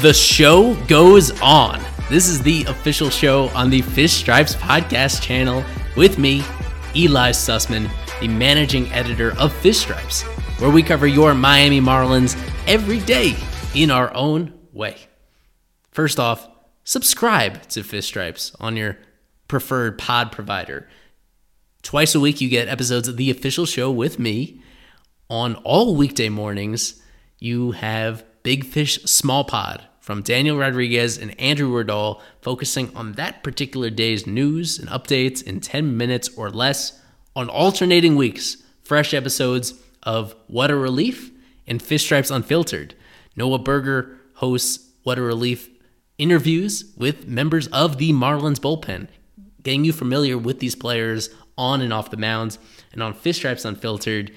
The show goes on. This is the official show on the Fish Stripes podcast channel with me, Eli Sussman, the managing editor of Fish Stripes, where we cover your Miami Marlins every day in our own way. First off, subscribe to Fish Stripes on your preferred pod provider. Twice a week, you get episodes of the official show with me. On all weekday mornings, you have Big Fish Small Pod from Daniel Rodriguez and Andrew Wardall, focusing on that particular day's news and updates in 10 minutes or less on alternating weeks. Fresh episodes of What a Relief and Fish Stripes Unfiltered. Noah Berger hosts What a Relief interviews with members of the Marlins bullpen, getting you familiar with these players on and off the mounds. And on Fish Stripes Unfiltered,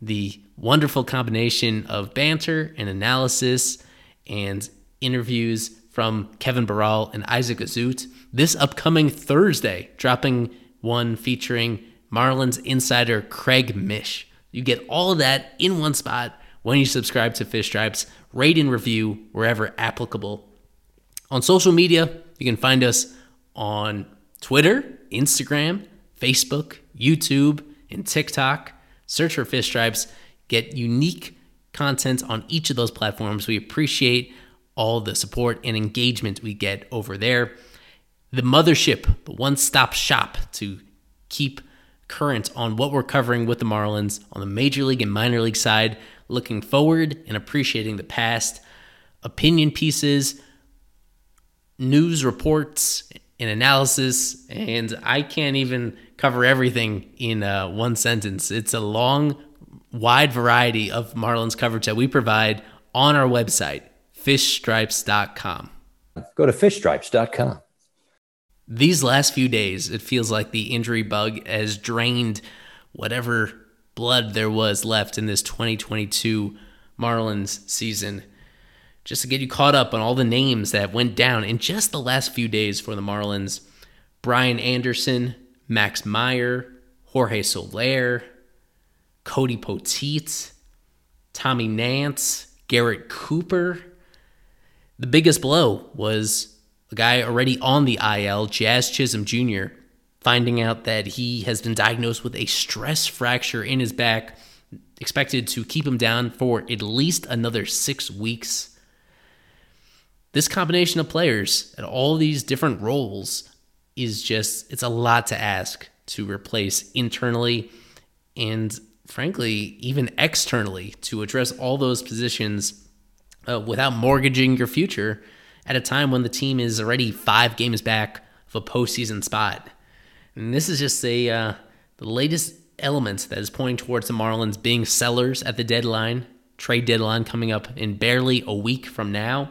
the wonderful combination of banter and analysis and interviews from Kevin Barral and Isaac Azut. This upcoming Thursday, dropping one featuring Marlins insider Craig Mish. You get all that in one spot when you subscribe to Fish Stripes. Rate and review wherever applicable. On social media, you can find us on Twitter, Instagram, Facebook, YouTube, and TikTok. Search for Fish Stripes. Get unique content on each of those platforms. We appreciate all the support and engagement we get over there. The mothership, the one stop shop to keep current on what we're covering with the Marlins on the major league and minor league side, looking forward and appreciating the past, opinion pieces, news reports, and analysis. And I can't even cover everything in uh, one sentence. It's a long, wide variety of Marlins coverage that we provide on our website fishstripes.com. Go to fishstripes.com. These last few days, it feels like the injury bug has drained whatever blood there was left in this 2022 Marlins season. Just to get you caught up on all the names that went down in just the last few days for the Marlins Brian Anderson, Max Meyer, Jorge Soler, Cody Poteet, Tommy Nance, Garrett Cooper, the biggest blow was a guy already on the IL, Jazz Chisholm Jr., finding out that he has been diagnosed with a stress fracture in his back, expected to keep him down for at least another six weeks. This combination of players at all these different roles is just, it's a lot to ask to replace internally and frankly, even externally to address all those positions uh, without mortgaging your future at a time when the team is already five games back of a postseason spot. And this is just a uh, the latest element that is pointing towards the Marlins being sellers at the deadline, trade deadline coming up in barely a week from now.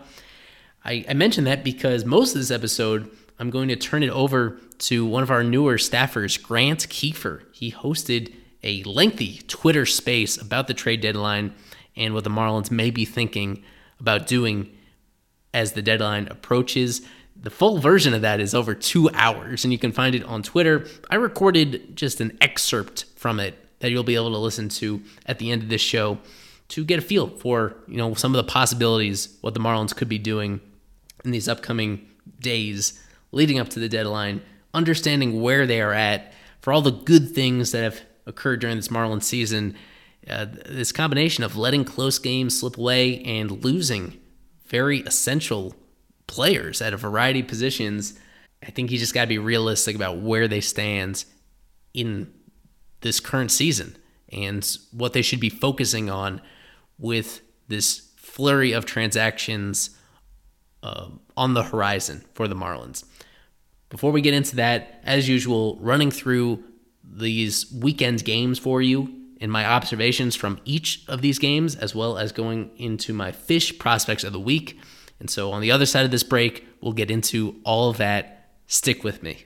I, I mentioned that because most of this episode, I'm going to turn it over to one of our newer staffers, Grant Kiefer. He hosted a lengthy Twitter space about the trade deadline and what the Marlins may be thinking about doing as the deadline approaches. The full version of that is over two hours, and you can find it on Twitter. I recorded just an excerpt from it that you'll be able to listen to at the end of this show to get a feel for you know some of the possibilities what the Marlins could be doing in these upcoming days leading up to the deadline, understanding where they are at for all the good things that have occurred during this Marlins season uh, this combination of letting close games slip away and losing very essential players at a variety of positions, I think you just got to be realistic about where they stand in this current season and what they should be focusing on with this flurry of transactions uh, on the horizon for the Marlins. Before we get into that, as usual, running through these weekend games for you and my observations from each of these games, as well as going into my fish prospects of the week. And so on the other side of this break, we'll get into all of that. Stick with me.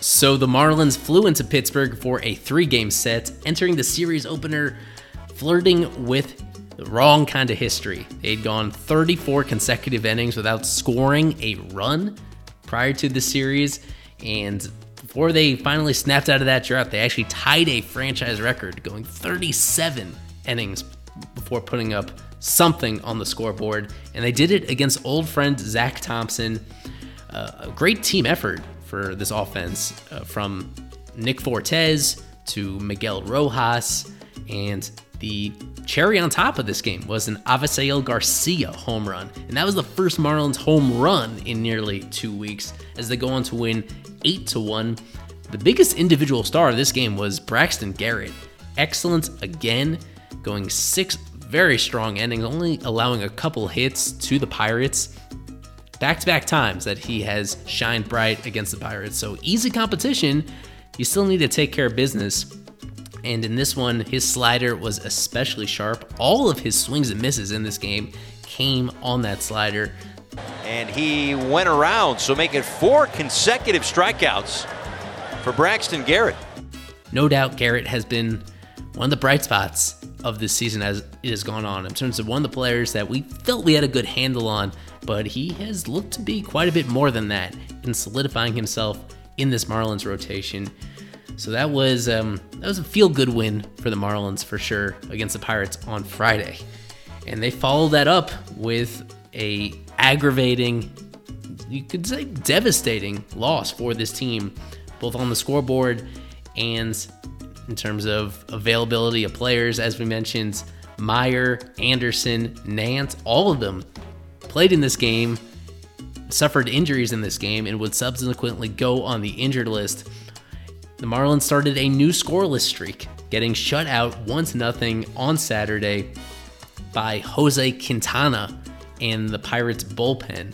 So the Marlins flew into Pittsburgh for a three game set, entering the series opener flirting with the wrong kind of history. They'd gone 34 consecutive innings without scoring a run prior to the series, and before they finally snapped out of that drought, they actually tied a franchise record, going 37 innings before putting up something on the scoreboard. And they did it against old friend Zach Thompson. Uh, a great team effort for this offense uh, from Nick Fortes to Miguel Rojas. And the cherry on top of this game was an Avisail Garcia home run. And that was the first Marlins home run in nearly two weeks as they go on to win 8 to 1. The biggest individual star of this game was Braxton Garrett. Excellent again, going six very strong innings, only allowing a couple hits to the Pirates back to back times that he has shined bright against the Pirates. So easy competition. You still need to take care of business. And in this one, his slider was especially sharp. All of his swings and misses in this game came on that slider. And he went around, so making four consecutive strikeouts for Braxton Garrett. No doubt Garrett has been one of the bright spots of this season as it has gone on in terms of one of the players that we felt we had a good handle on, but he has looked to be quite a bit more than that in solidifying himself in this Marlins rotation. So that was um, that was a feel good win for the Marlins for sure against the Pirates on Friday, and they followed that up with a aggravating, you could say devastating loss for this team, both on the scoreboard and in terms of availability of players. As we mentioned, Meyer, Anderson, Nance, all of them played in this game, suffered injuries in this game, and would subsequently go on the injured list. The Marlins started a new scoreless streak, getting shut out 1 0 on Saturday by Jose Quintana and the Pirates bullpen.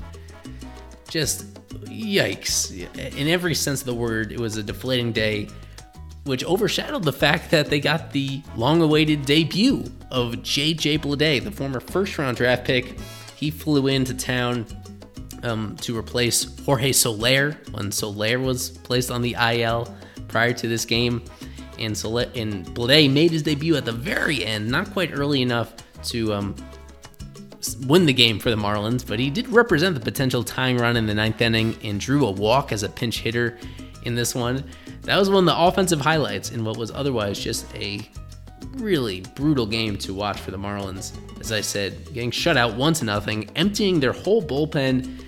Just yikes. In every sense of the word, it was a deflating day which overshadowed the fact that they got the long awaited debut of JJ Bleday, the former first round draft pick. He flew into town um, to replace Jorge Soler when Soler was placed on the IL prior to this game. And, Soler, and Bleday made his debut at the very end, not quite early enough to um, win the game for the Marlins, but he did represent the potential tying run in the ninth inning and drew a walk as a pinch hitter in this one. That was one of the offensive highlights in what was otherwise just a really brutal game to watch for the Marlins. As I said, getting shut out one to nothing, emptying their whole bullpen.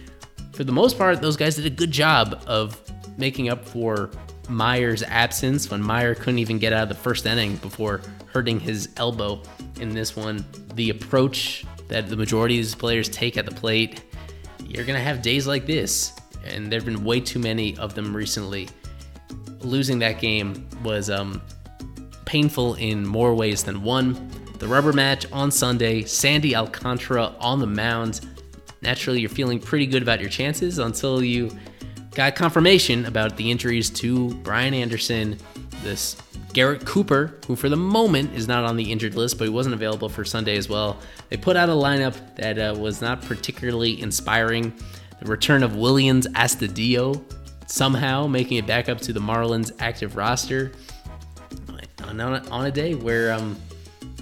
For the most part, those guys did a good job of making up for Meyer's absence when Meyer couldn't even get out of the first inning before hurting his elbow in this one. The approach that the majority of these players take at the plate, you're going to have days like this and there have been way too many of them recently. Losing that game was um, painful in more ways than one. The rubber match on Sunday, Sandy Alcantara on the mound. Naturally, you're feeling pretty good about your chances until you got confirmation about the injuries to Brian Anderson, this Garrett Cooper, who for the moment is not on the injured list, but he wasn't available for Sunday as well. They put out a lineup that uh, was not particularly inspiring. The return of Willians Astudillo somehow making it back up to the Marlins active roster on, on a day where um,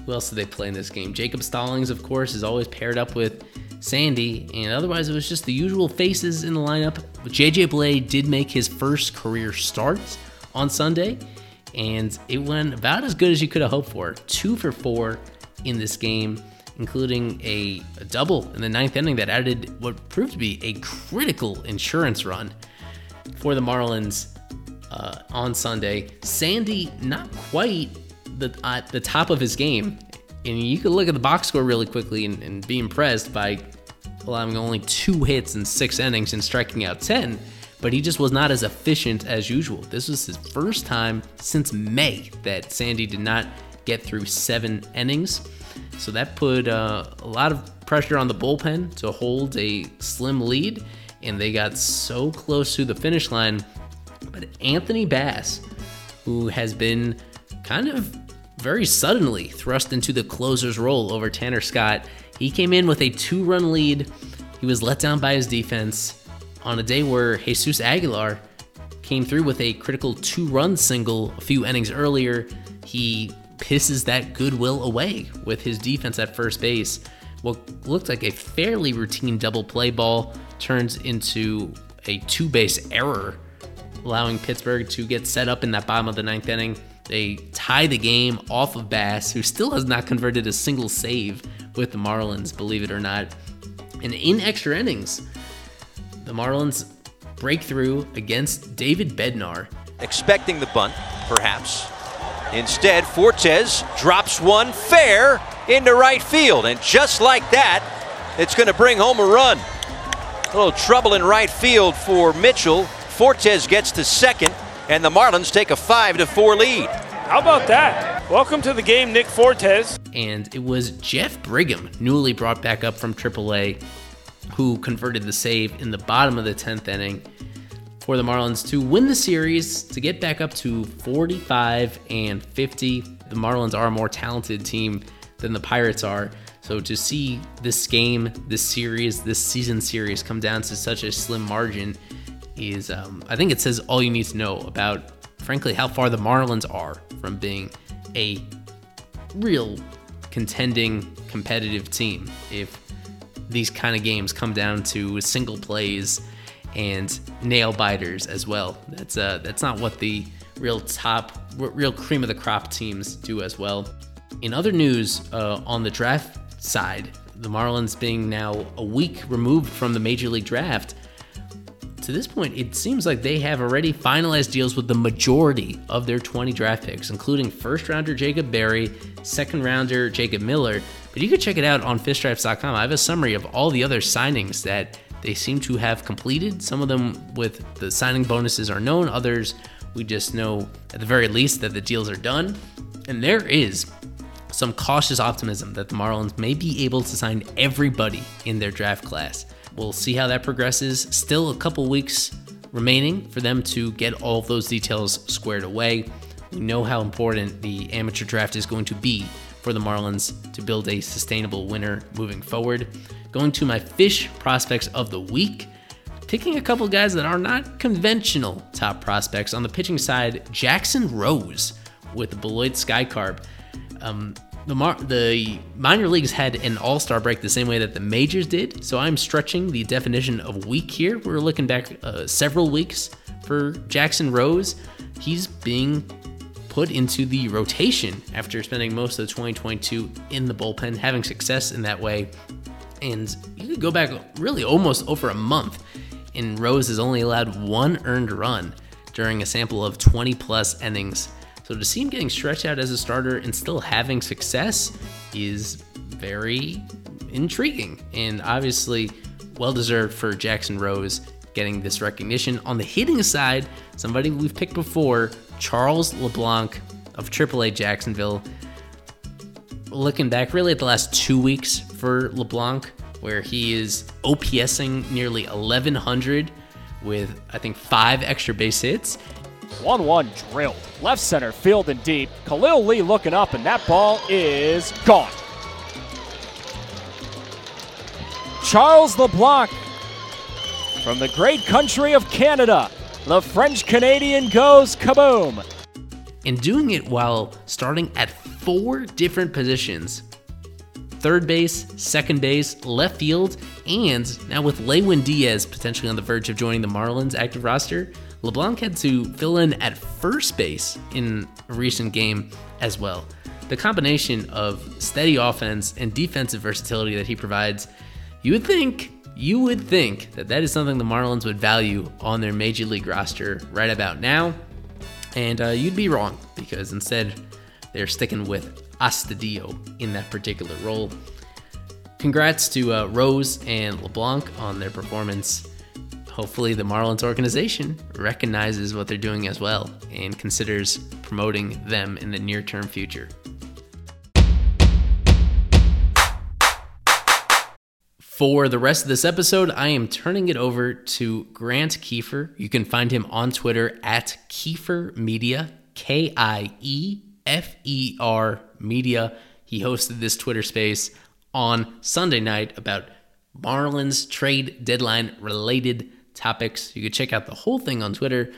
who else did they play in this game? Jacob Stallings, of course, is always paired up with Sandy, and otherwise it was just the usual faces in the lineup. JJ Bleday did make his first career start on Sunday, and it went about as good as you could have hoped for. Two for four in this game including a, a, double in the ninth inning that added what proved to be a critical insurance run for the Marlins uh, on Sunday. Sandy, not quite the at the top of his game, and you could look at the box score really quickly and, and be impressed by allowing only two hits in six innings and striking out ten. But he just was not as efficient as usual. This was his first time since May that Sandy did not get through seven innings. So that put uh, a lot of pressure on the bullpen to hold a slim lead, and they got so close to the finish line. But Anthony Bass, who has been kind of very suddenly thrust into the closer's role over Tanner Scott, he came in with a two run lead. He was let down by his defense on a day where Jesus Aguilar came through with a critical two run single a few innings earlier. He pisses that goodwill away with his defense at first base. What looked like a fairly routine double play ball turns into a two base error, allowing Pittsburgh to get set up in that bottom of the ninth inning. They tie the game off of Bass, who still has not converted a single save with the Marlins, believe it or not. And in extra innings, the Marlins break through against David Bednar. Expecting the bunt, perhaps. Instead, Fortes drops one fair into right field. And just like that, it's going to bring home a run. A little trouble in right field for Mitchell. Fortes gets to second, and the Marlins take a 5 to 4 lead. How about that? Welcome to the game, Nick Fortes. And it was Jeff Brigham, newly brought back up from AAA, who converted the save in the bottom of the 10th inning for the Marlins to win the series to get back up to 45 and 50. The Marlins are a more talented team than the Pirates are. So to see this game, this series, this season series come down to such a slim margin is, um, I think it says all you need to know about, frankly, how far the Marlins are from being a real contending competitive team. If these kind of games come down to single plays and nail biters as well. That's uh, that's not what the real top, real cream of the crop teams do as well. In other news, uh, on the draft side, the Marlins being now a week removed from the Major League Draft, to this point, it seems like they have already finalized deals with the majority of their 20 draft picks, including first rounder Jacob Berry, second rounder Jacob Miller. But you can check it out on fishstripes.com. I have a summary of all the other signings that they seem to have completed. Some of them with the signing bonuses are known, others we just know at the very least that the deals are done. And there is some cautious optimism that the Marlins may be able to sign everybody in their draft class. We'll see how that progresses. Still a couple weeks remaining for them to get all of those details squared away. We know how important the amateur draft is going to be for the Marlins to build a sustainable winner moving forward. Going to my fish prospects of the week, picking a couple guys that are not conventional top prospects. On the pitching side, Jackson Rose with the Beloit Sky Carp. Um, the, mar- the minor leagues had an all star break the same way that the majors did, so I'm stretching the definition of week here. We're looking back uh, several weeks for Jackson Rose. He's being put into the rotation after spending most of the 2022 in the bullpen, having success in that way. And you could go back really almost over a month, and Rose has only allowed one earned run during a sample of 20 plus innings so to see him getting stretched out as a starter and still having success is very intriguing and obviously well deserved for Jackson Rose getting this recognition. On the hitting side, somebody we've picked before, Charles LeBlanc of AAA Jacksonville. Looking back really at the last two weeks for LeBlanc, where he is OPSing nearly 1100 with I think five extra base hits 1 1 drilled. Left center, field and deep. Khalil Lee looking up, and that ball is gone. Charles LeBlanc from the great country of Canada. The French Canadian goes kaboom. And doing it while starting at four different positions third base, second base, left field, and now with Lewin Diaz potentially on the verge of joining the Marlins active roster, LeBlanc had to fill in at first base in a recent game as well. The combination of steady offense and defensive versatility that he provides, you would think You would think that that is something the Marlins would value on their major league roster right about now, and uh, you'd be wrong because instead they're sticking with Astudillo in that particular role. Congrats to uh, Rose and LeBlanc on their performance. Hopefully, the Marlins organization recognizes what they're doing as well and considers promoting them in the near term future. For the rest of this episode, I am turning it over to Grant Kiefer. You can find him on Twitter at Kiefer Media, K I E F E R Media. He hosted this Twitter space on Sunday night about Marlins trade deadline related topics. You could check out the whole thing on Twitter.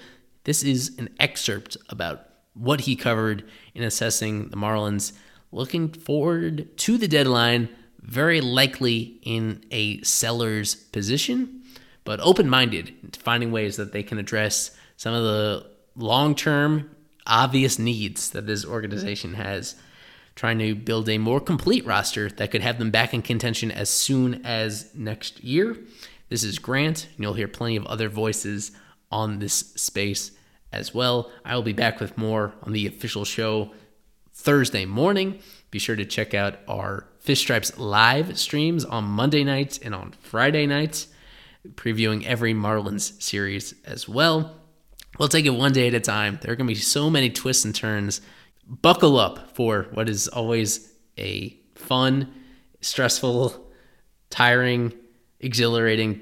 This is an excerpt about what he covered in assessing the Marlins looking forward to the deadline very likely in a seller's position, but open minded, finding ways that they can address some of the long term, obvious needs that this organization has, trying to build a more complete roster that could have them back in contention as soon as next year. This is Grant, and you'll hear plenty of other voices on this space as well. I will be back with more on the official show Thursday morning. Be sure to check out our Fish Stripes live streams on Monday nights and on Friday nights, previewing every Marlins series as well. We'll take it one day at a time. There are going to be so many twists and turns. Buckle up for what is always a fun, stressful, tiring, exhilarating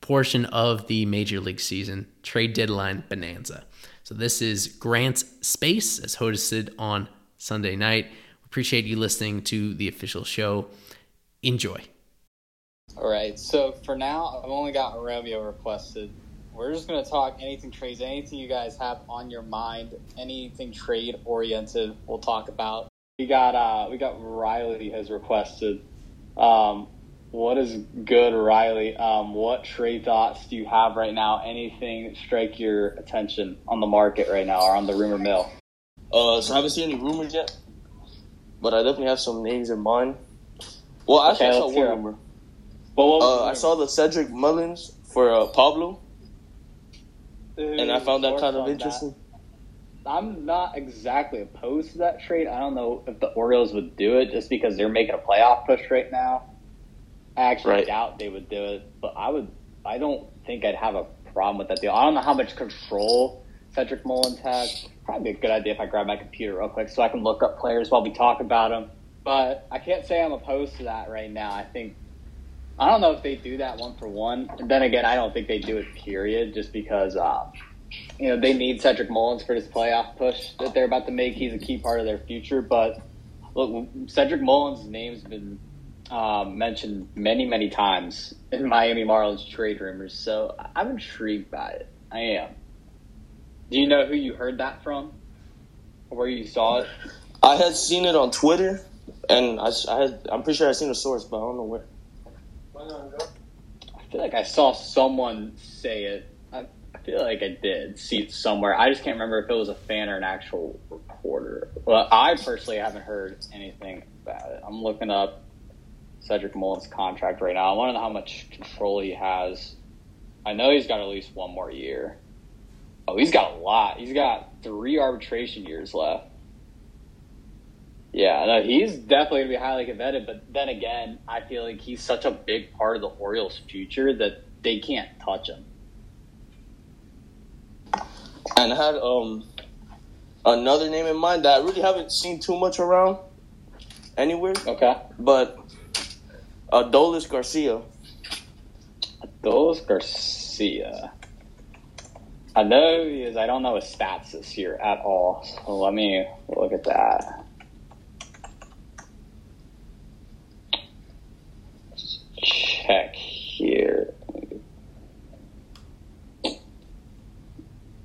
portion of the major league season trade deadline bonanza. So, this is Grant's Space as hosted on Sunday night. Appreciate you listening to the official show. Enjoy. All right. So for now, I've only got Romeo requested. We're just going to talk anything trades, anything you guys have on your mind, anything trade oriented. We'll talk about. We got uh, we got Riley has requested. Um, what is good, Riley? Um, what trade thoughts do you have right now? Anything strike your attention on the market right now or on the rumor mill? Uh, so I haven't seen any rumors yet but I definitely have some names in mind. Well, actually, okay, I saw one rumor. Well, uh, I saw the Cedric Mullins for uh, Pablo, and I found that kind of interesting. That. I'm not exactly opposed to that trade. I don't know if the Orioles would do it just because they're making a playoff push right now. I actually right. doubt they would do it, but I would. I don't think I'd have a problem with that deal. I don't know how much control Cedric Mullins has probably a good idea if I grab my computer real quick so I can look up players while we talk about them. But I can't say I'm opposed to that right now. I think I don't know if they do that one for one. And then again, I don't think they do it. Period. Just because um, you know they need Cedric Mullins for this playoff push that they're about to make. He's a key part of their future. But look, Cedric Mullins' name's been um, mentioned many, many times in Miami Marlins trade rumors. So I'm intrigued by it. I am. Do you know who you heard that from, or where you saw it? I had seen it on Twitter, and I, I had, I'm pretty sure I seen the source, but I don't know where. I feel like I saw someone say it. I, I feel like I did see it somewhere. I just can't remember if it was a fan or an actual reporter. Well, I personally haven't heard anything about it. I'm looking up Cedric Mullins' contract right now. I want to know how much control he has. I know he's got at least one more year. Oh, he's got a lot. He's got three arbitration years left. Yeah, no, he's definitely going to be highly coveted. But then again, I feel like he's such a big part of the Orioles' future that they can't touch him. And I had um another name in mind that I really haven't seen too much around anywhere. Okay. But Adolis Garcia. Adolis Garcia. I know is I don't know his stats this year at all. So let me look at that. check here.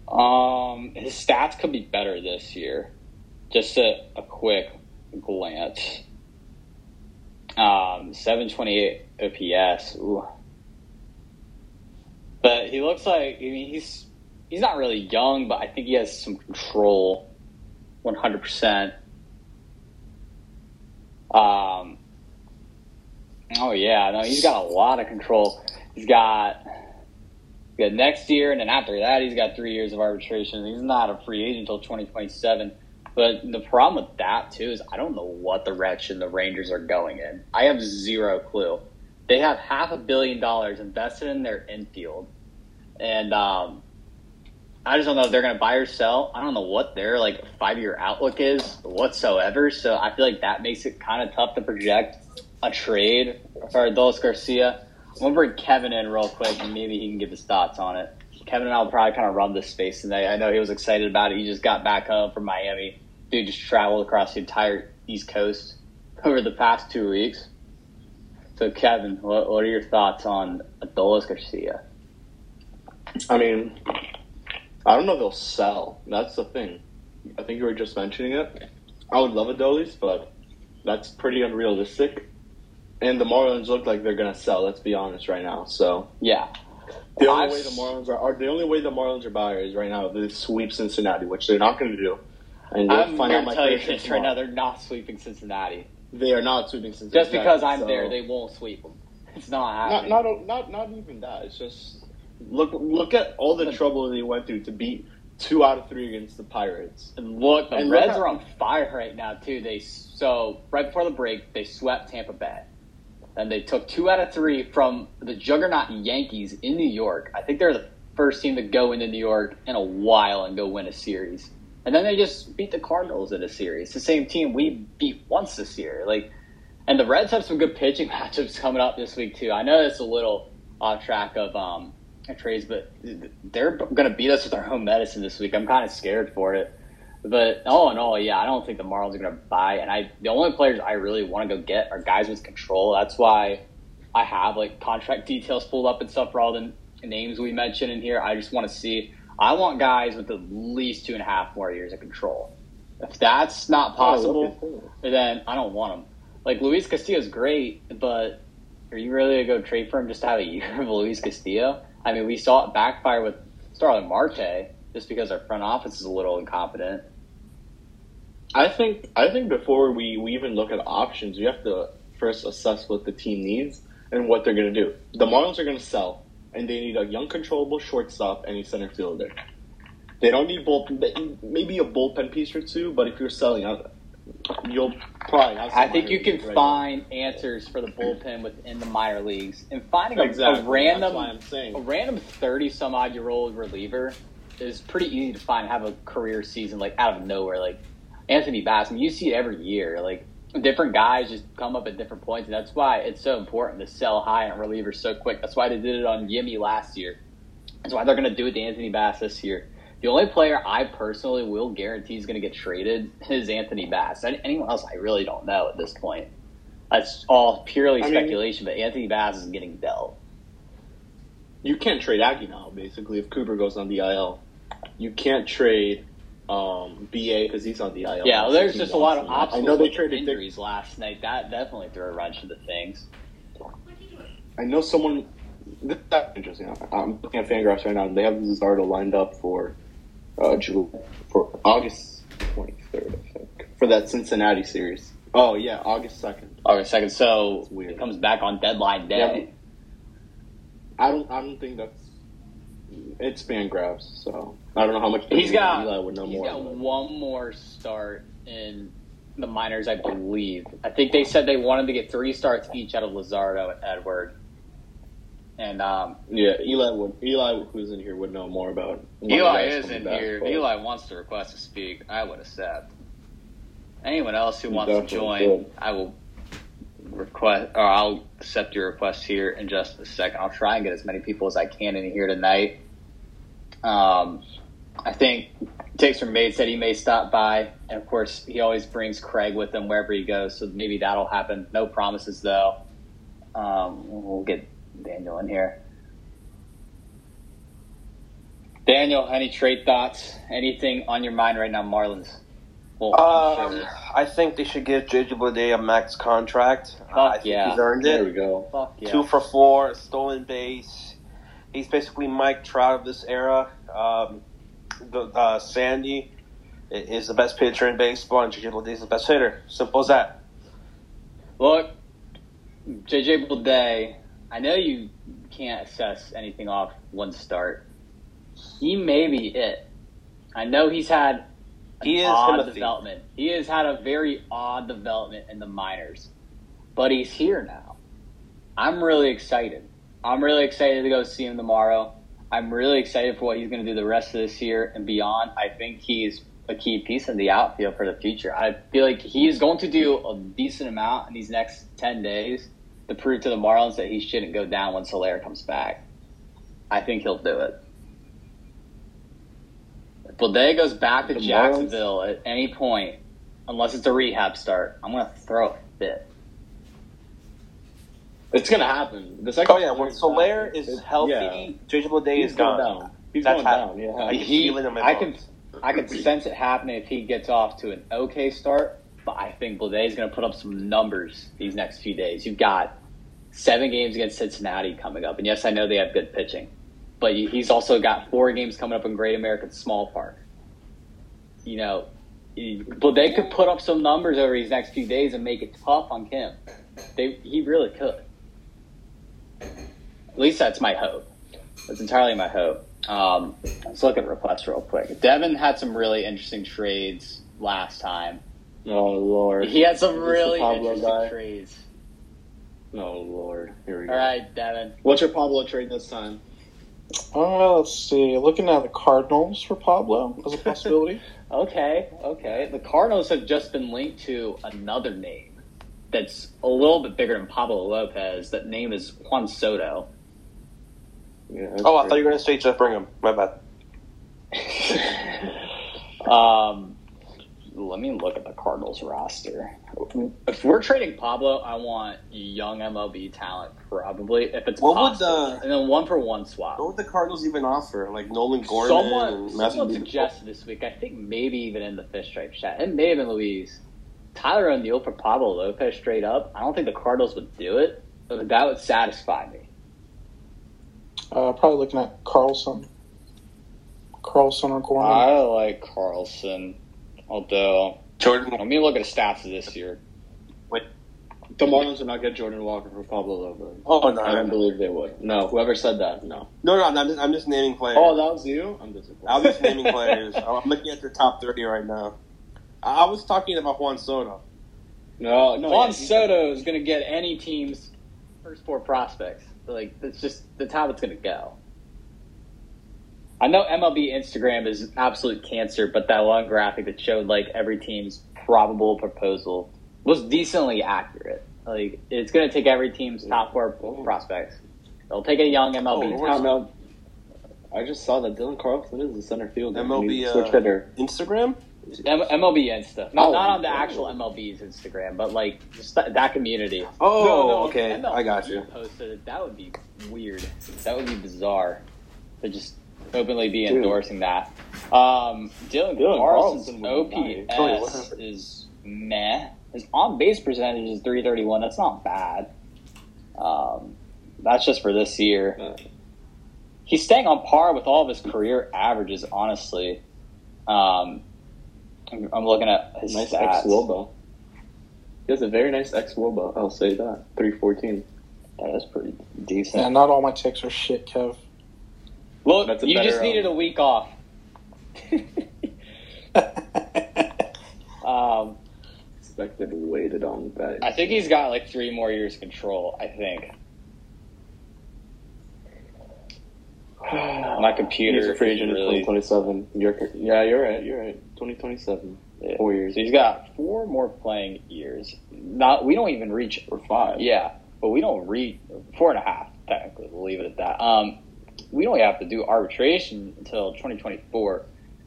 Um, his stats could be better this year. Just a, a quick glance. Um, 728 OPS. Ooh. But he looks like I mean he's he's not really young, but I think he has some control, one hundred percent. Um, Oh yeah, no, he's got a lot of control. He's got, he's got next year, and then after that, he's got three years of arbitration. He's not a free agent until 2027. But the problem with that too is I don't know what direction the Rangers are going in. I have zero clue. They have half a billion dollars invested in their infield, and um, I just don't know if they're going to buy or sell. I don't know what their like five year outlook is whatsoever. So I feel like that makes it kind of tough to project a trade for Adolis Garcia. I'm gonna bring Kevin in real quick, and maybe he can give his thoughts on it. Kevin and I will probably kind of run this space tonight. I know he was excited about it. He just got back home from Miami. Dude just traveled across the entire East Coast over the past two weeks. So, Kevin, what, what are your thoughts on Adolis Garcia? I mean, I don't know if they'll sell. That's the thing. I think you were just mentioning it. I would love Adolis, but that's pretty unrealistic. And the Marlins look like they're gonna sell. Let's be honest right now. So yeah, the only I've, way the Marlins are, are, the only way the Marlins are buyers right now is they sweep Cincinnati, which they're not going to do. And I'm going to tell you this right now: they're not sweeping Cincinnati. They are not sweeping Cincinnati. Just because I'm so. there, they won't sweep them. It's not happening. Not, not not not even that. It's just look look at all the trouble they went through to beat two out of three against the Pirates. And look, the and Reds look how, are on fire right now too. They so right before the break, they swept Tampa Bay, and they took two out of three from the juggernaut Yankees in New York. I think they're the first team to go into New York in a while and go win a series. And then they just beat the Cardinals in a series. The same team we beat once this year. Like, and the Reds have some good pitching matchups coming up this week too. I know it's a little off track of um, trades, but they're going to beat us with our home medicine this week. I'm kind of scared for it. But all in all, yeah, I don't think the Marlins are going to buy. And I, the only players I really want to go get are guys with control. That's why I have like contract details pulled up and stuff for all the names we mentioned in here. I just want to see. I want guys with at least two and a half more years of control. If that's not oh, possible, oh, then I don't want them. Like Luis Castillo is great, but are you really gonna go trade for him just to have a year of Luis Castillo? I mean, we saw it backfire with Starling Marte just because our front office is a little incompetent. I think I think before we, we even look at options, we have to first assess what the team needs and what they're going to do. The Marlins are going to sell, and they need a young, controllable shortstop and a center fielder. They don't need bullpen, maybe a bullpen piece or two, but if you're selling, out you'll probably. I think you can right find now. answers for the bullpen within the minor leagues, and finding a, exactly. a random, a random thirty some odd year old reliever is pretty easy to find. Have a career season like out of nowhere, like Anthony Bass. I mean, you see it every year, like. Different guys just come up at different points, and that's why it's so important to sell high on relievers so quick. That's why they did it on Yimi last year. That's why they're going to do it to Anthony Bass this year. The only player I personally will guarantee is going to get traded is Anthony Bass. Anyone else, I really don't know at this point. That's all purely I speculation, mean, but Anthony Bass is getting dealt. You can't trade now, basically, if Cooper goes on the IL. You can't trade um, BA because he's on the IL. Yeah, well, there's just a lot of obstacles. I know they traded injuries last night. That definitely threw a wrench into things. I know someone. That's interesting. I'm looking at Fangraphs right now. They have Luzardo lined up for uh, for August 23rd, I think, for that Cincinnati series. Oh yeah, August 2nd. August 2nd. So it comes back on deadline day. Yeah, I don't. I don't think that's. It's Fangraphs, so I don't know how much. He's got. Eli would know he's more. got one more start in the minors, I believe. I think they said they wanted to get three starts each out of Luzardo and Edward. And um, yeah, Eli would Eli who's in here would know more about. Eli is in here. If Eli wants to request to speak, I would accept. Anyone else who wants to join, I will request or I'll accept your request here in just a second. I'll try and get as many people as I can in here tonight. Um, I think takes from Made said he may stop by, and of course he always brings Craig with him wherever he goes. So maybe that'll happen. No promises though. Um, we'll get Daniel in here. Daniel, any trade thoughts? Anything on your mind right now, Marlins? Well, um, I think they should give JJ Bleday a max contract. Fuck I think yeah. he's earned it. There we go. Fuck yeah. Two for four, stolen base. He's basically Mike Trout of this era. Um, the, uh, Sandy is the best pitcher in baseball, and JJ Bleday is the best hitter. Simple as that. Look, JJ Bleday, I know you can't assess anything off one start. He may be it. I know he's had he is odd Timothy. development. He has had a very odd development in the minors, but he's here now. I'm really excited. I'm really excited to go see him tomorrow. I'm really excited for what he's going to do the rest of this year and beyond. I think he's a key piece in the outfield for the future. I feel like he's going to do a decent amount in these next 10 days to prove to the Marlins that he shouldn't go down when Soler comes back. I think he'll do it. If Bleday goes back to the Jacksonville Marlins? at any point, unless it's a rehab start, I'm going to throw a fit. It's going to happen. The second oh, yeah. When Soler is healthy, yeah. JJ Bleday is gone. Down. He's That's going down, yeah. I, he, I can, I can sense it happening if he gets off to an okay start but I think Bleday is going to put up some numbers these next few days. You've got seven games against Cincinnati coming up, and yes, I know they have good pitching, but he's also got four games coming up in Great American Small Park. You know, Bleday could put up some numbers over these next few days and make it tough on Kim. They, he really could. At least that's my hope. That's entirely my hope. Um, let's look at requests real quick. Devin had some really interesting trades last time. Oh lord. He had some really interesting guy. trades. Oh lord. Here we go. All right, Devin. What's your Pablo trade this time? Uh, let's see. Looking at the Cardinals for Pablo as a possibility. okay, okay. The Cardinals have just been linked to another name that's a little bit bigger than Pablo Lopez. That name is Juan Soto. Yeah, oh, I thought you were going to say Jeff Brigham. My bad. um, let me look at the Cardinals roster. If we're trading Pablo, I want young MLB talent, probably if it's what possible. Would the, and then one for one swap. What would the Cardinals even offer? Like Nolan Gorman? Someone, someone suggested this week. I think maybe even in the fish stripe chat. It may have been Louise. Tyler O'Neill for Pablo Lopez straight up. I don't think the Cardinals would do it, but that would satisfy me. Uh, probably looking at Carlson. Carlson or Gorman. I like Carlson. Although Jordan, let me look at the stats of this year. Wait, the Marlins would not get Jordan Walker for Pablo Lopez. Oh no, I don't believe they would. No, whoever said that, no. No, no, I'm just, I'm just naming players. Oh, that was you. I'm disappointed. I'm just naming players. I'm looking at the top thirty right now. I was talking about Juan Soto. No, no. Juan yeah, Soto is going to get any team's first four prospects. Like that's just that's how it's going to go. I know MLB Instagram is absolute cancer, but that one graphic that showed like every team's probable proposal was decently accurate. Like it's going to take every team's top four prospects. They'll take a young MLB. Oh, no, I just saw that Dylan Carlson is the center fielder. MLB uh, Instagram. M- MLB Insta, not, oh, not on the actual MLB's Instagram, but like just that, that community. Oh, no, no, okay, MLB I got you. Posted it. That would be weird. That would be bizarre. To just openly be Dude. endorsing that. Um, Dylan, Dylan Carlson's OPS is meh. His on base percentage is 331. That's not bad. Um, that's just for this year. He's staying on par with all of his career averages, honestly. Um, I'm looking at his nice stats. xwOBA. He has a very nice xwOBA. I'll say that. 314. That is pretty decent. Yeah, not all my ticks are shit, Kev. Well, you just needed a week off. um, Expected weighted on that. I think he's got like three more years control. I think. My computer. He's a free agent really... 2027. You're, yeah, you're right. You're right. 2027. Yeah. Four years. So he's got four more playing years. Not we don't even reach for five. Yeah, but we don't reach four and a half technically. We'll leave it at that. Um, we don't have to do arbitration until 2024.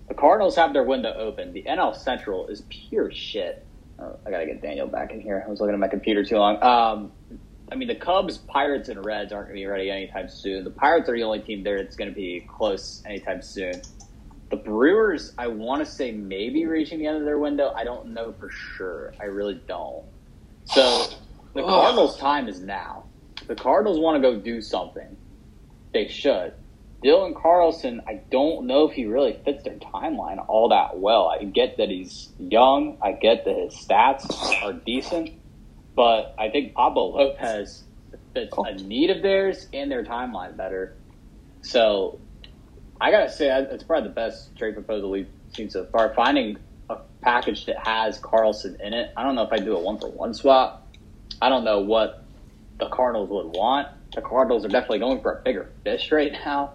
The Cardinals have their window open. The NL Central is pure shit. Oh, I gotta get Daniel back in here. I was looking at my computer too long. Um, I mean, the Cubs, Pirates, and Reds aren't going to be ready anytime soon. The Pirates are the only team there that's going to be close anytime soon. The Brewers, I want to say maybe reaching the end of their window. I don't know for sure. I really don't. So the Cardinals' time is now. The Cardinals want to go do something they should. Dylan Carlson, I don't know if he really fits their timeline all that well. I get that he's young. I get that his stats are decent. But I think Pablo Lopez fits a need of theirs and their timeline better. So I gotta say, it's probably the best trade proposal we've seen so far. Finding a package that has Carlson in it. I don't know if I'd do a one for one swap. I don't know what the Cardinals would want. The Cardinals are definitely going for a bigger fish right now.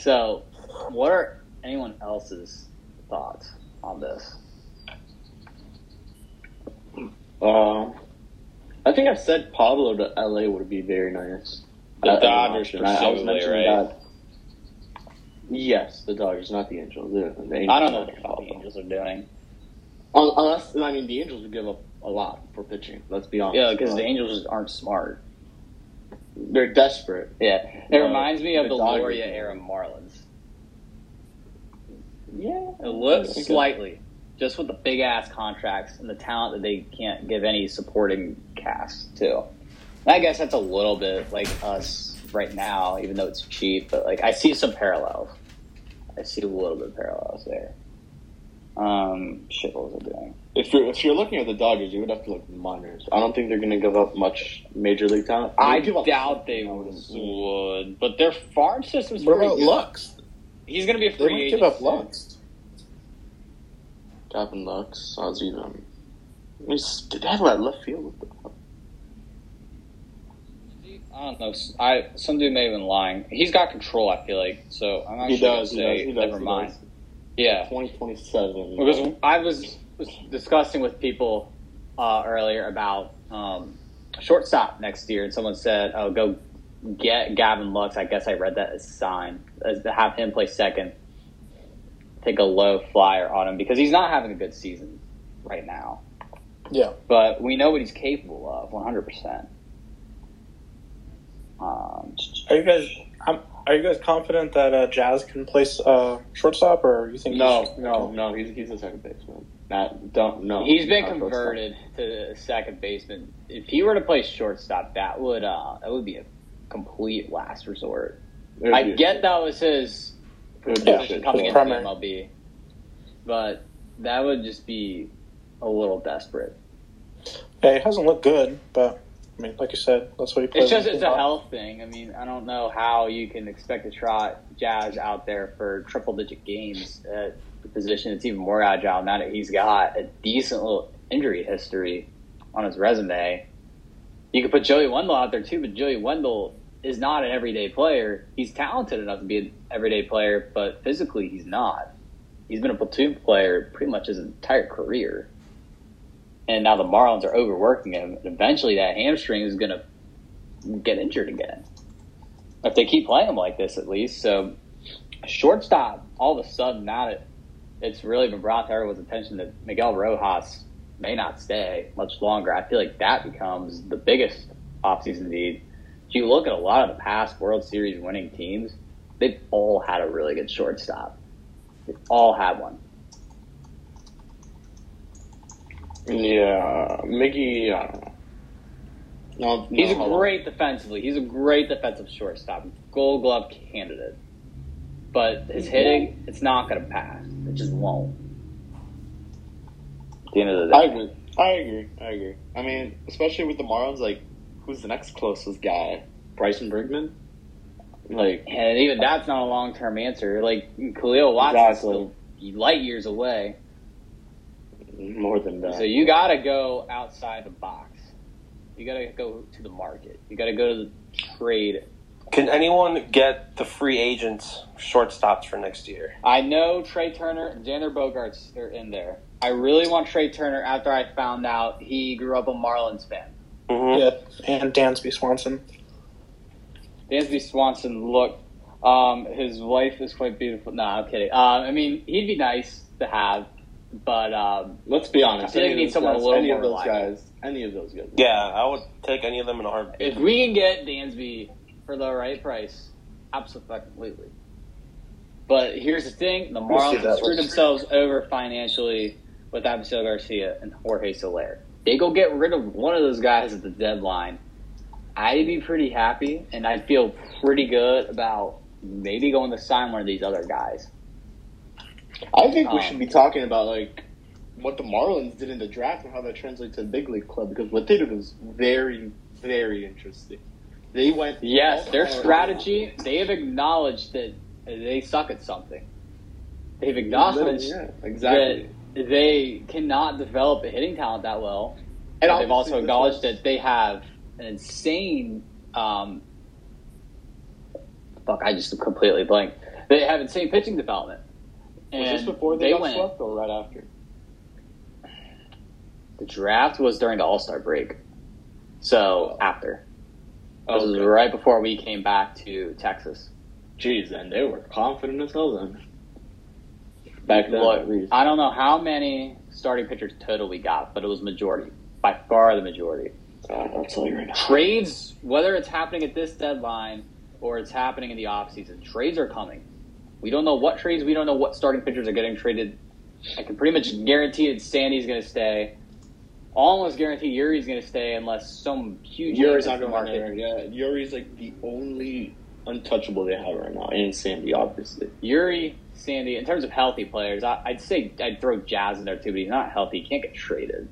So, what are anyone else's thoughts on this? Um, I think I said Pablo to LA would be very nice. The uh, Dodgers presumably, right? That. Yes, the Dodgers, not the Angels. The, Angels I don't know what the Angels are doing. Unless, I mean, the Angels would give up a lot for pitching. Let's be honest. Yeah, because the Angels aren't smart. They're desperate. Yeah, it uh, reminds me of the, the Loria era Marlins. Yeah, it looks slightly just with the big ass contracts and the talent that they can't give any supporting cast to. And I guess that's a little bit like us right now, even though it's cheap. But like I see some parallels. I see a little bit of parallels there. Um, shit, what was I doing? If you're if you're looking at the Dodgers, you would have to look at the minors. I don't think they're going to give up much major league talent. I doubt they would, but their farm system's what pretty about good. Lux? He's going to be a free they agent. give up Lux. Gavin Lux, Ozzy them. Did they have that left field? I don't know. I some dude may have been lying. He's got control. I feel like so. I'm not he does, say he does, he never does, mind. Yeah, twenty twenty seven. Because I was was discussing with people uh, earlier about um, shortstop next year, and someone said, "Oh, go get Gavin Lux." I guess I read that as a sign as to have him play second take a low flyer on him because he's not having a good season right now. Yeah. But we know what he's capable of 100%. Um, are you guys are you guys confident that uh, Jazz can place uh, shortstop, or you think? No, no, no. He's he's a second baseman. Not don't no. He's been converted to second baseman. If he were to play shortstop, that would uh that would be a complete last resort. I get that was his position coming into MLB. But that would just be a little desperate. Yeah, it hasn't looked good, but I mean, like you said, that's what he plays. It's just it's a health thing. I mean, I don't know how you can expect to trot Jazz out there for triple digit games at the position that's even more agile now that he's got a decent little injury history on his resume. You could put Joey Wendle out there too, but Joey Wendle is not an everyday player. He's talented enough to be an everyday player, but physically he's not. He's been a platoon player pretty much his entire career. And now the Marlins are overworking him. And eventually that hamstring is going to get injured again. If they keep playing him like this, at least. So, shortstop, all of a sudden, now that it's really been brought to everyone's attention that Miguel Rojas may not stay much longer, I feel like that becomes the biggest offseason need you look at a lot of the past World Series winning teams, they've all had a really good shortstop. They've all had one. Yeah, Mickey. Uh, no, he's no, a great on. defensively. He's a great defensive shortstop, Gold Glove candidate. But his hitting, it's not going to pass. It just won't. At the end of the day, I agree. I agree. I agree. I mean, especially with the Marlins, like who's the next closest guy? Bryson Brigman? Like, and even that's not a long term answer. Like Kahlil Watson exactly. still light years away. More than that. So you got to go outside the box. You got to go to the market. You got to go to the trade. Can anyone get the free agents shortstops for next year? I know Trea Turner and Xander Bogaerts are in there. I really want Trea Turner after I found out he grew up a Marlins fan. Mm-hmm. Yeah, and Dansby Swanson. Dansby Swanson look. Um, his wife is quite beautiful. No, I'm kidding. Um, I mean, he'd be nice to have, but um, let's be honest. I feel like need someone guys, a little any more of those reliable. guys. Any of those guys. Yeah, I would take any of them in a heartbeat. If we can get Dansby for the right price, absolutely. But here's the thing: the Marlins screwed themselves over financially with Avisail Garcia and Jorge Soler they go get rid of one of those guys at the deadline, I'd be pretty happy and I'd feel pretty good about maybe going to sign one of these other guys. I think we um, should be talking about like what the Marlins did in the draft and how that translates to the big league club because what they did was very, very interesting. They went. Yes, their strategy. They have acknowledged that they suck at something. They've acknowledged yeah, exactly. that they cannot develop a hitting talent that well. And they've also acknowledged that they have an insane. Um, fuck, I just completely blank. They have insane pitching development. And was this before they, they got went, swept or right after? The draft was during the All Star break, so oh. after. This was right before we came back to Texas. Jeez, and they were confident as hell then. Back then, I don't know how many starting pitchers total we got, but it was majority, by far the majority. Uh, I'll tell you right now. Trades, whether it's happening at this deadline or it's happening in the offseason, trades are coming. We don't know what trades. We don't know what starting pitchers are getting traded. I can pretty much guarantee that Sandy's going to stay. Almost guarantee Yuri's going to stay unless some huge Yuri's not going to Yeah, Yuri's like the only untouchable they have right now, and Sandy, obviously. Yuri, Sandy, in terms of healthy players, I, would say I'd throw Jazz in there too, but he's not healthy. He can't get traded.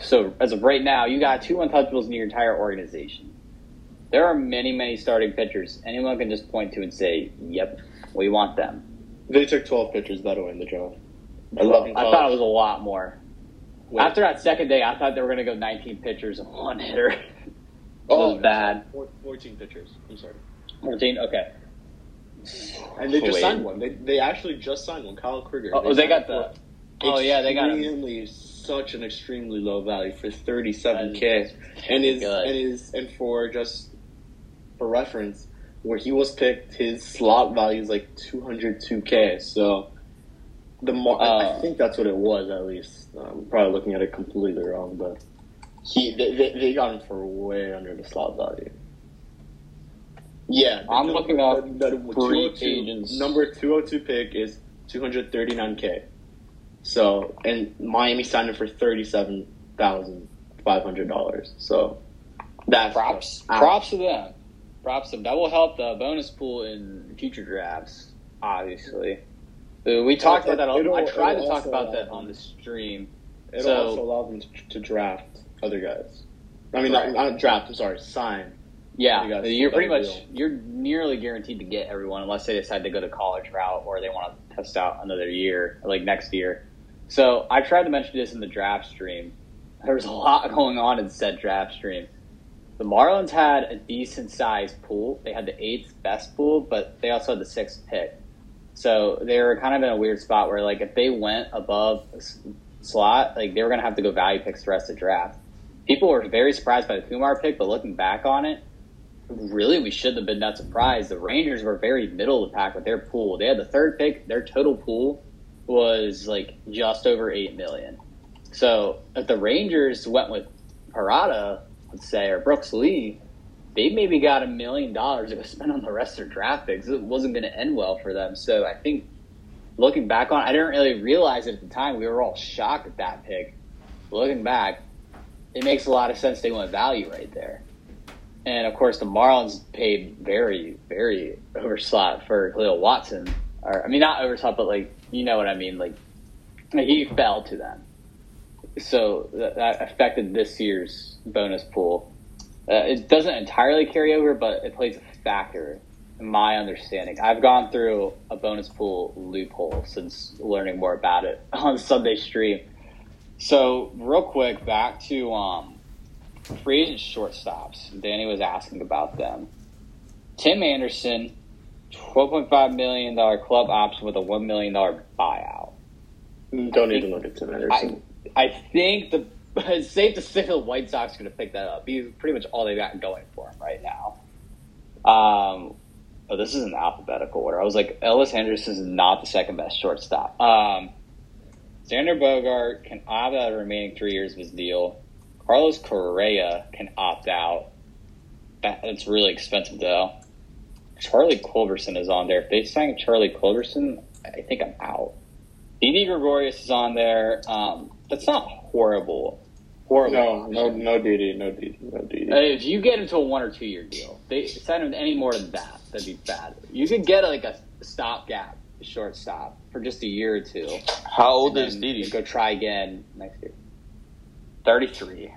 So as of right now, you got two untouchables in your entire organization. There are many, many starting pitchers. Anyone can just point to and say, "Yep, we want them. They took 12 pitchers, by the way, in the draft. I, I thought it was a lot more. Wait. After that second day, I thought they were going to go 19 pitchers and one hitter. it oh, was bad. 14 pitchers. I'm sorry. 14? Okay. And they just Wait. signed one. They, they actually just signed one. Kyle Krieger. Oh, they, they got the. Oh yeah, they got extremely such an extremely low value for 37k, and is good. and is and for just for reference, where he was picked, his slot value is like 202k. So the uh, I think that's what it was at least. I'm probably looking at it completely wrong, but he they, they got him for way under the slot value. Yeah, I'm looking up the, the, oh the number 202 pick is 239k. So and Miami signed him for thirty seven thousand five hundred dollars. So that's props props to them props to them. That will help the bonus pool in future drafts, obviously. We talked about that. I tried to talk about that on the stream. It'll so, also allow them to draft other guys. I mean, right. not, not, draft. I'm sorry, sign. Yeah, you're pretty much deal. you're nearly guaranteed to get everyone unless they decide to go to college route or they want to test out another year, like next year. So I tried to mention this in the draft stream. There was a lot going on in said draft stream the Marlins had a decent sized pool. They had the eighth best pool, but they also had the sixth pick. So they were kind of in a weird spot where, like, if they went above slot, like they were going to have to go value picks the rest of the draft. People were very surprised by the Kumar pick, but looking back on it, really we shouldn't have been that surprised. The Rangers were very middle of the pack with their pool. They had the third pick. Their total pool was like just over eight million. So if the Rangers went with Parada, let's say, or Brooks Lee, they maybe got a million dollars to spend on the rest of their draft picks. It wasn't going to end well for them. So I think looking back on, I didn't really realize it at the time. We were all shocked at that pick. Looking back, it makes a lot of sense. They went value right there. And of course, the Marlins paid very, very overslot for Kahlil Watson. Or I mean, not overslot, but like you know what I mean. Like he fell to them so that affected this year's bonus pool. Uh, it doesn't entirely carry over, but it plays a factor in my understanding. I've gone through a bonus pool loophole since learning more about it on Sunday stream. So, real quick, back to um, free agent shortstops. Danny was asking about them. Tim Anderson, $12.5 million club option with a $1 million buyout. Don't even look at Tim Anderson. I, I think the it's safe to say the White Sox are going to pick that up. He's pretty much all they got going for him right now. Um, oh, this is an alphabetical order. I was like, Elvis Andrus is not the second best shortstop. Um, Xander Bogart can opt out the remaining three years of his deal. Carlos Correa can opt out. That's really expensive though. Charlie Culberson is on there. If they sign Charlie Culberson, I think I'm out. Didi Gregorius is on there. Um, that's not horrible. Horrible. No, no, no Didi, no Didi, no Didi. Uh, if you get into a one or two year deal, they sign him any more than that, that'd be bad. You could get like a stopgap shortstop for just a year or two. How old is Didi? Go try again next year. Thirty-three.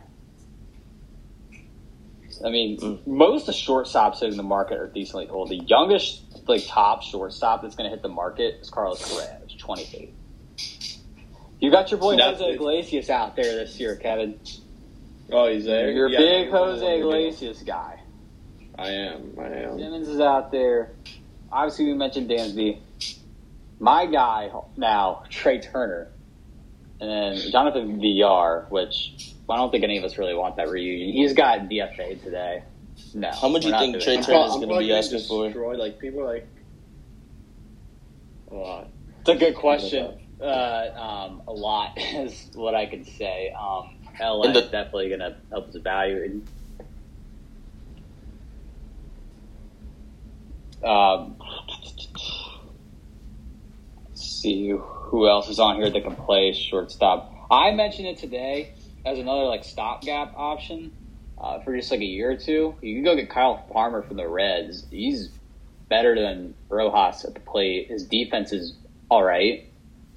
I mean, mm. most of the shortstops in the market are decently old. The youngest, like top shortstop that's going to hit the market is Carlos Correa, who's twenty-eight. You got your boy Jose Iglesias out there this year, Kevin. Oh, he's there. You're a yeah, big Jose Iglesias guy. I am. I am. Simmons is out there. Obviously, we mentioned Dansby. My guy now, Trea Turner, and then Jonathan Villar, which I don't think any of us really want that reunion. He's got DFA today. No. How much do you think Trea Turner is going to be asking for? Like people are like. A lot. It's a good question. Uh, um, a lot is what I could say. Um, LA the, is definitely going to help us evaluate. Um, see who else is on here that can play shortstop. I mentioned it today as another like stopgap option uh, for just like a year or two. You can go get Kyle Farmer from the Reds. He's better than Rojas at the plate. His defense is all right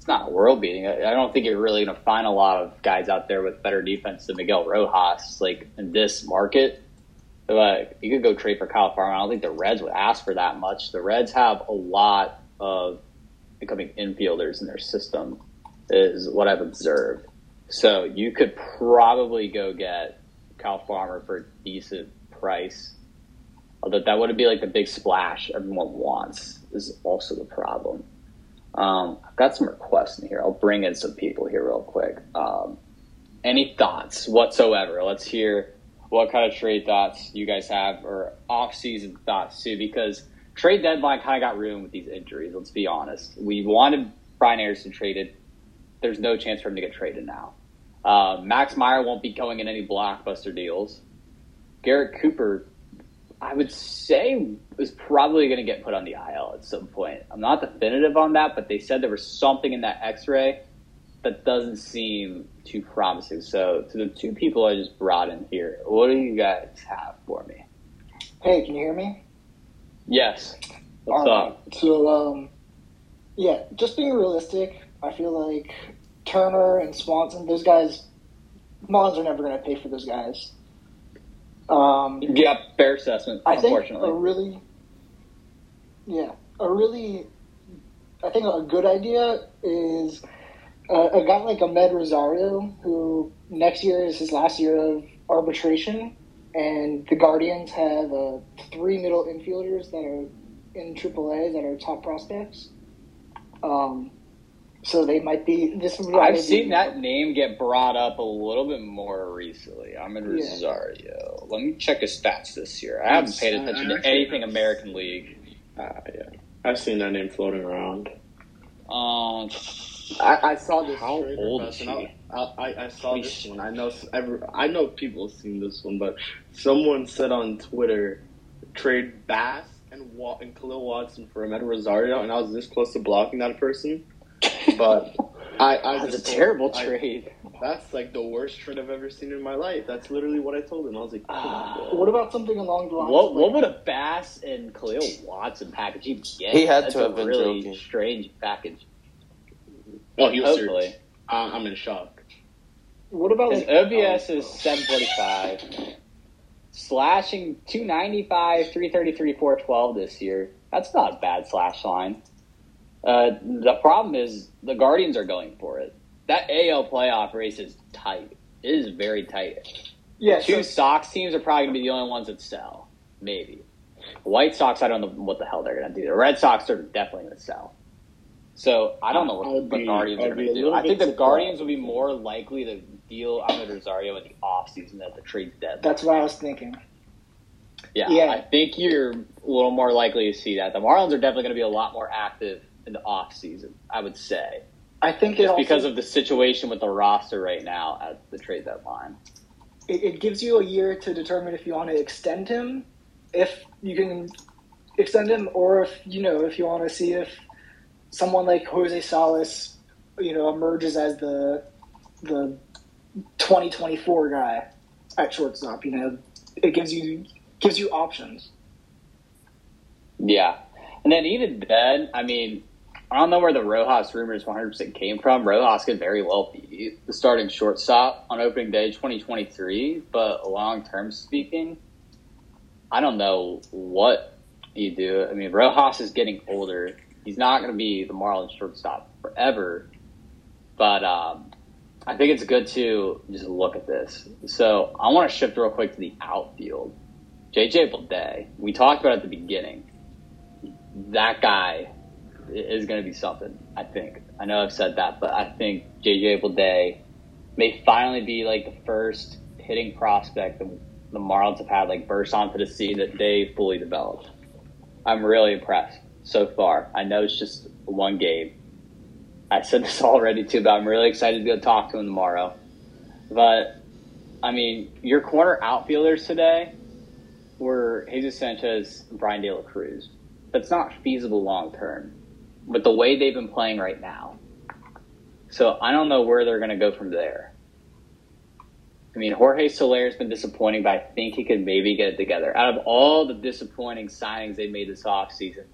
it's not world beating. I, don't think you're really going to find a lot of guys out there with better defense than Miguel Rojas. Like in this market, but you could go trade for Kyle Farmer. I don't think the Reds would ask for that much. The Reds have a lot of becoming infielders in their system, is what I've observed. So you could probably go get Kyle Farmer for a decent price. Although that wouldn't be like the big splash everyone wants, is also the problem. Um, I've got some requests in here. I'll bring in some people here real quick. Um, any thoughts whatsoever? Let's hear what kind of trade thoughts you guys have or off-season thoughts too, because trade deadline kind of got ruined with these injuries. Let's be honest. We wanted Brian Anderson traded. There's no chance for him to get traded now. Uh, Max Meyer won't be going in any blockbuster deals. Garrett Cooper I would say is probably going to get put on the IL at some point. I'm not definitive on that, but they said there was something in that X-ray that doesn't seem too promising. So, to the two people I just brought in here, what do you guys have for me? Hey, can you hear me? Yes. What's All up? So, um, yeah, just being realistic, I feel like Turner and Swanson, those guys, Mons are never going to pay for those guys. Um, yeah, fair assessment. I think a really, yeah, a really, I think a good idea is a, a guy like Amed Rosario, who next year is his last year of arbitration, and the Guardians have uh, three middle infielders that are in AAA that are top prospects. Um, so they might be. This I've seen that name get brought up a little bit more recently. Amed Rosario. Yeah. Rosario. Let me check his stats this year. I haven't paid attention to anything American League. Uh, yeah, I've seen that name floating around. Um, I, I saw this. How old is he? I, I, I saw this one. I know. Every, I know people have seen this one, but someone said on Twitter, trade Bass and, and Kahlil Watson for Amed Rosario, and I was this close to blocking that person. But I, I that's a terrible I, trade. That's like the worst trade I've ever seen in my life. That's literally what I told him. I was like, uh, "What about something along the lines?" What, what would a Bass and Kahlil Watson package even get? He had that's to have been really joking. strange package. Oh, he was Hopefully. serious. I'm in shock. What about his like, OPS oh, is 745, slashing 295, 333, 412 this year. That's not a bad slash line. Uh, the problem is the Guardians are going for it. That AL playoff race is tight. It is very tight. Yeah, two so, Sox teams are probably going to be the only ones that sell. Maybe. White Sox, I don't know what the hell they're going to do. The Red Sox are definitely going to sell. So I don't know what the Guardians are going to do. I think the Guardians would be more likely to deal Amed Rosario in the offseason at the trade deadline. That's what I was thinking. Yeah, yeah, I think you're a little more likely to see that. The Marlins are definitely going to be a lot more active in the off season. I would say. I think just also, because of the situation with the roster right now at the trade deadline. It, it gives you a year to determine if you want to extend him, if you can extend him, or if you know if you want to see if someone like Jose Salas, you know, emerges as the the 2024 guy at shortstop. You know, it gives you gives you options. Yeah, and then even then, I mean, I don't know where the Rojas rumors 100% came from. Rojas could very well be the starting shortstop on opening day 2023, but long term speaking, I don't know what you do. I mean, Rojas is getting older. He's not going to be the Marlins shortstop forever, but um, I think it's good to just look at this. So I want to shift real quick to the outfield. JJ Bleday, we talked about at the beginning. That guy is going to be something. I think. I know I've said that, but I think JJ Bleday may finally be like the first hitting prospect the, the Marlins have had like burst onto the scene that they fully developed. I'm really impressed so far. I know it's just one game. I said this already too, but I'm really excited to go talk to him tomorrow. But I mean, your corner outfielders today were Jesus Sanchez and Bryan De La Cruz. That's not feasible long term but the way they've been playing right now. So I don't know where they're going to go from there. I mean, Jorge Soler has been disappointing, but I think he could maybe get it together. Out of all the disappointing signings they made this offseason,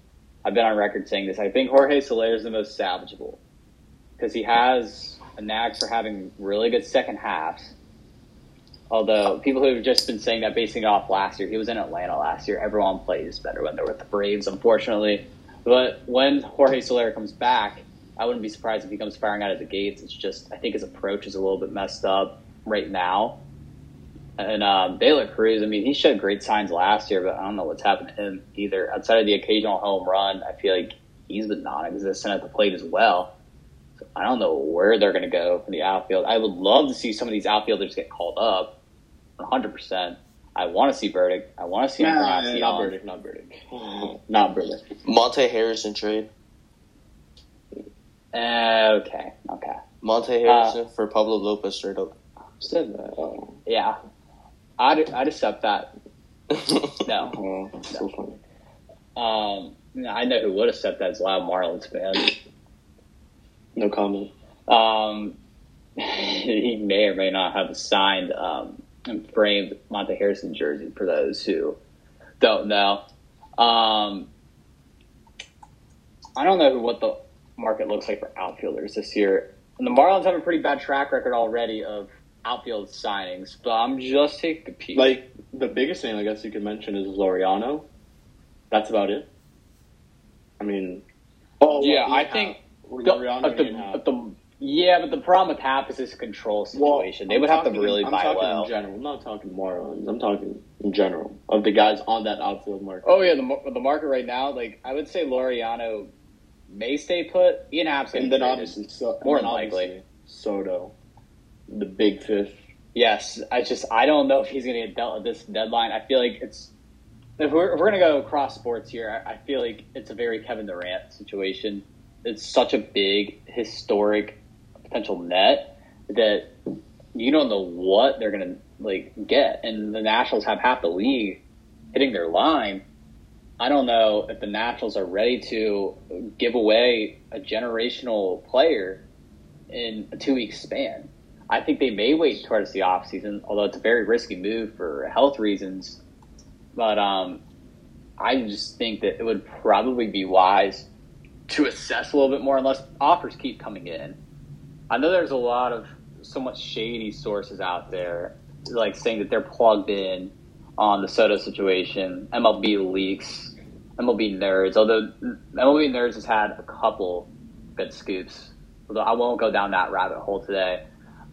I've been on record saying this. I think Jorge Soler is the most salvageable because he has a knack for having really good second halves. Although people who have just been saying that basing it off last year, he was in Atlanta last year. Everyone plays better when they're with the Braves, unfortunately. But when Jorge Soler comes back, I wouldn't be surprised if he comes firing out of the gates. It's just I think his approach is a little bit messed up right now. And um, De La Cruz, I mean, he showed great signs last year, but I don't know what's happened to him either. Outside of the occasional home run, I feel like he's been non-existent at the plate as well. So I don't know where they're going to go from the outfield. I would love to see some of these outfielders get called up, 100. percent I want to see Burdick. I want to see nah, Encarnacion. Not Burdick. Not Burdick. not Burdick. Monte Harrison trade. Uh, okay. Okay. Monte Harrison uh, for Pablo Lopez straight up. Said that. Oh. Yeah. I'd, I'd accept that. no. Oh, no. So funny. Um, I know who would accept that is Loud Marlins fan. No comment. Um, he may or may not have signed um, and framed Monte Harrison jersey for those who don't know. Um, I don't know what the market looks like for outfielders this year. And the Marlins have a pretty bad track record already of outfield signings, but I'm just taking a peek. Like the biggest thing I guess you could mention is Laureano. That's about it. I mean, oh yeah, I think the, at the, at the yeah, but the problem with Happ is this control situation. Well, they would have to really in, buy I'm well. In general, I'm not talking Marlins. I'm talking in general of the guys on that outfield market. Oh yeah, the the market right now, like I would say, Laureano may stay put. Ian Happ's and then obviously so, more than likely Soto, the big fish. Yes, I just I don't know if he's going to get dealt at this deadline. I feel like it's if we're if we're going to go cross sports here, I, I feel like it's a very Kevin Durant situation. It's such a big historic potential net that you don't know what they're going to like get. And the Nationals have half the league hitting their line. I don't know if the Nationals are ready to give away a generational player in a two week span. I think they may wait towards the offseason, although it's a very risky move for health reasons. But um, I just think that it would probably be wise to assess a little bit more unless offers keep coming in. I know there's a lot of somewhat shady sources out there, like saying that they're plugged in on the Soto situation, MLB leaks, MLB nerds. Although MLB nerds has had a couple good scoops, although I won't go down that rabbit hole today.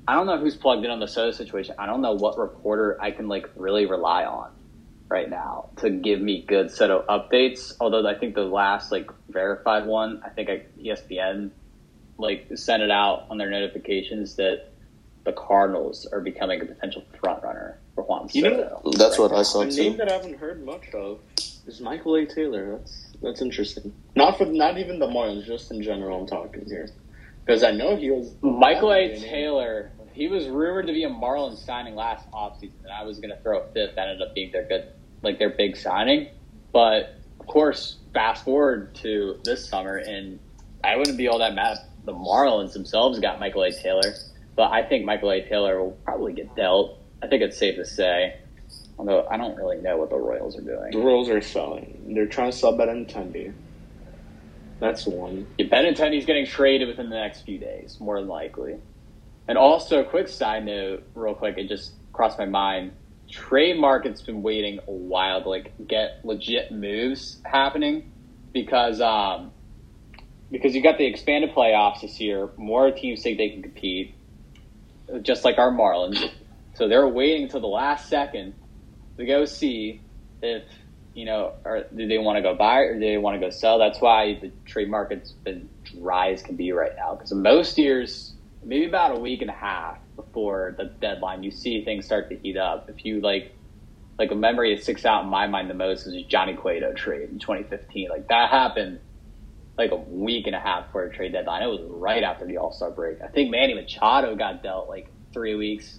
I don't know who's plugged in on the Soto situation. I don't know what reporter I can like really rely on right now to give me good Soto updates. Although I think the last like verified one, I think I, ESPN like sent it out on their notifications that the Cardinals are becoming a potential front runner for Juan Soto. You know, that's right what now. I saw a too. name that I haven't heard much of is Michael A. Taylor. That's that's interesting. Not for not even the Marlins, just in general. I'm talking here because I know he was Michael A. Taylor. He was rumored to be a Marlins signing last offseason, and I was going to throw a fifth. That ended up being their good, like their big signing. But of course, fast forward to this summer, and I wouldn't be all that mad the Marlins themselves got Michael A. Taylor, but I think Michael A. Taylor will probably get dealt. I think it's safe to say. Although I don't really know what the Royals are doing. The Royals are selling. They're trying to sell Benintendi. That's one. Yeah, Benintendi's getting traded within the next few days, more than likely. And also, a quick side note, real quick, it just crossed my mind. Trade market's been waiting a while to like get legit moves happening because um, because you got the expanded playoffs this year. More teams think they can compete, just like our Marlins. So they're waiting until the last second to go see if you know, or do they want to go buy or do they want to go sell? That's why the trade market's been dry as can be right now. Because most years, maybe about a week and a half before the deadline, you see things start to heat up. If you like, like a memory that sticks out in my mind the most is Johnny Cueto trade in 2015. Like that happened like a week and a half before trade deadline. It was right after the All Star break. I think Manny Machado got dealt like three weeks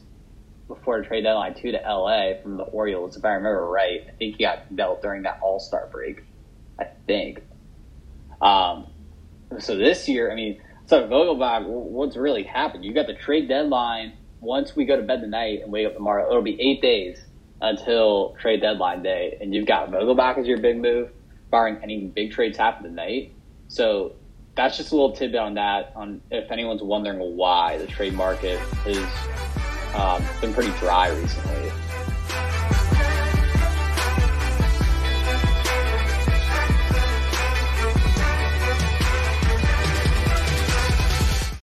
before the trade deadline too to LA from the Orioles, if I remember right. I think he got dealt during that All Star break. I think. Um, so this year, I mean, so Vogelbach, what's really happened? You got the trade deadline. Once we go to bed tonight and wake up tomorrow, it'll be eight days until trade deadline day, and you've got Vogelbach as your big move, barring any big trades happen tonight. So that's just a little tidbit on that. On if anyone's wondering why the trade market is um, been pretty dry recently.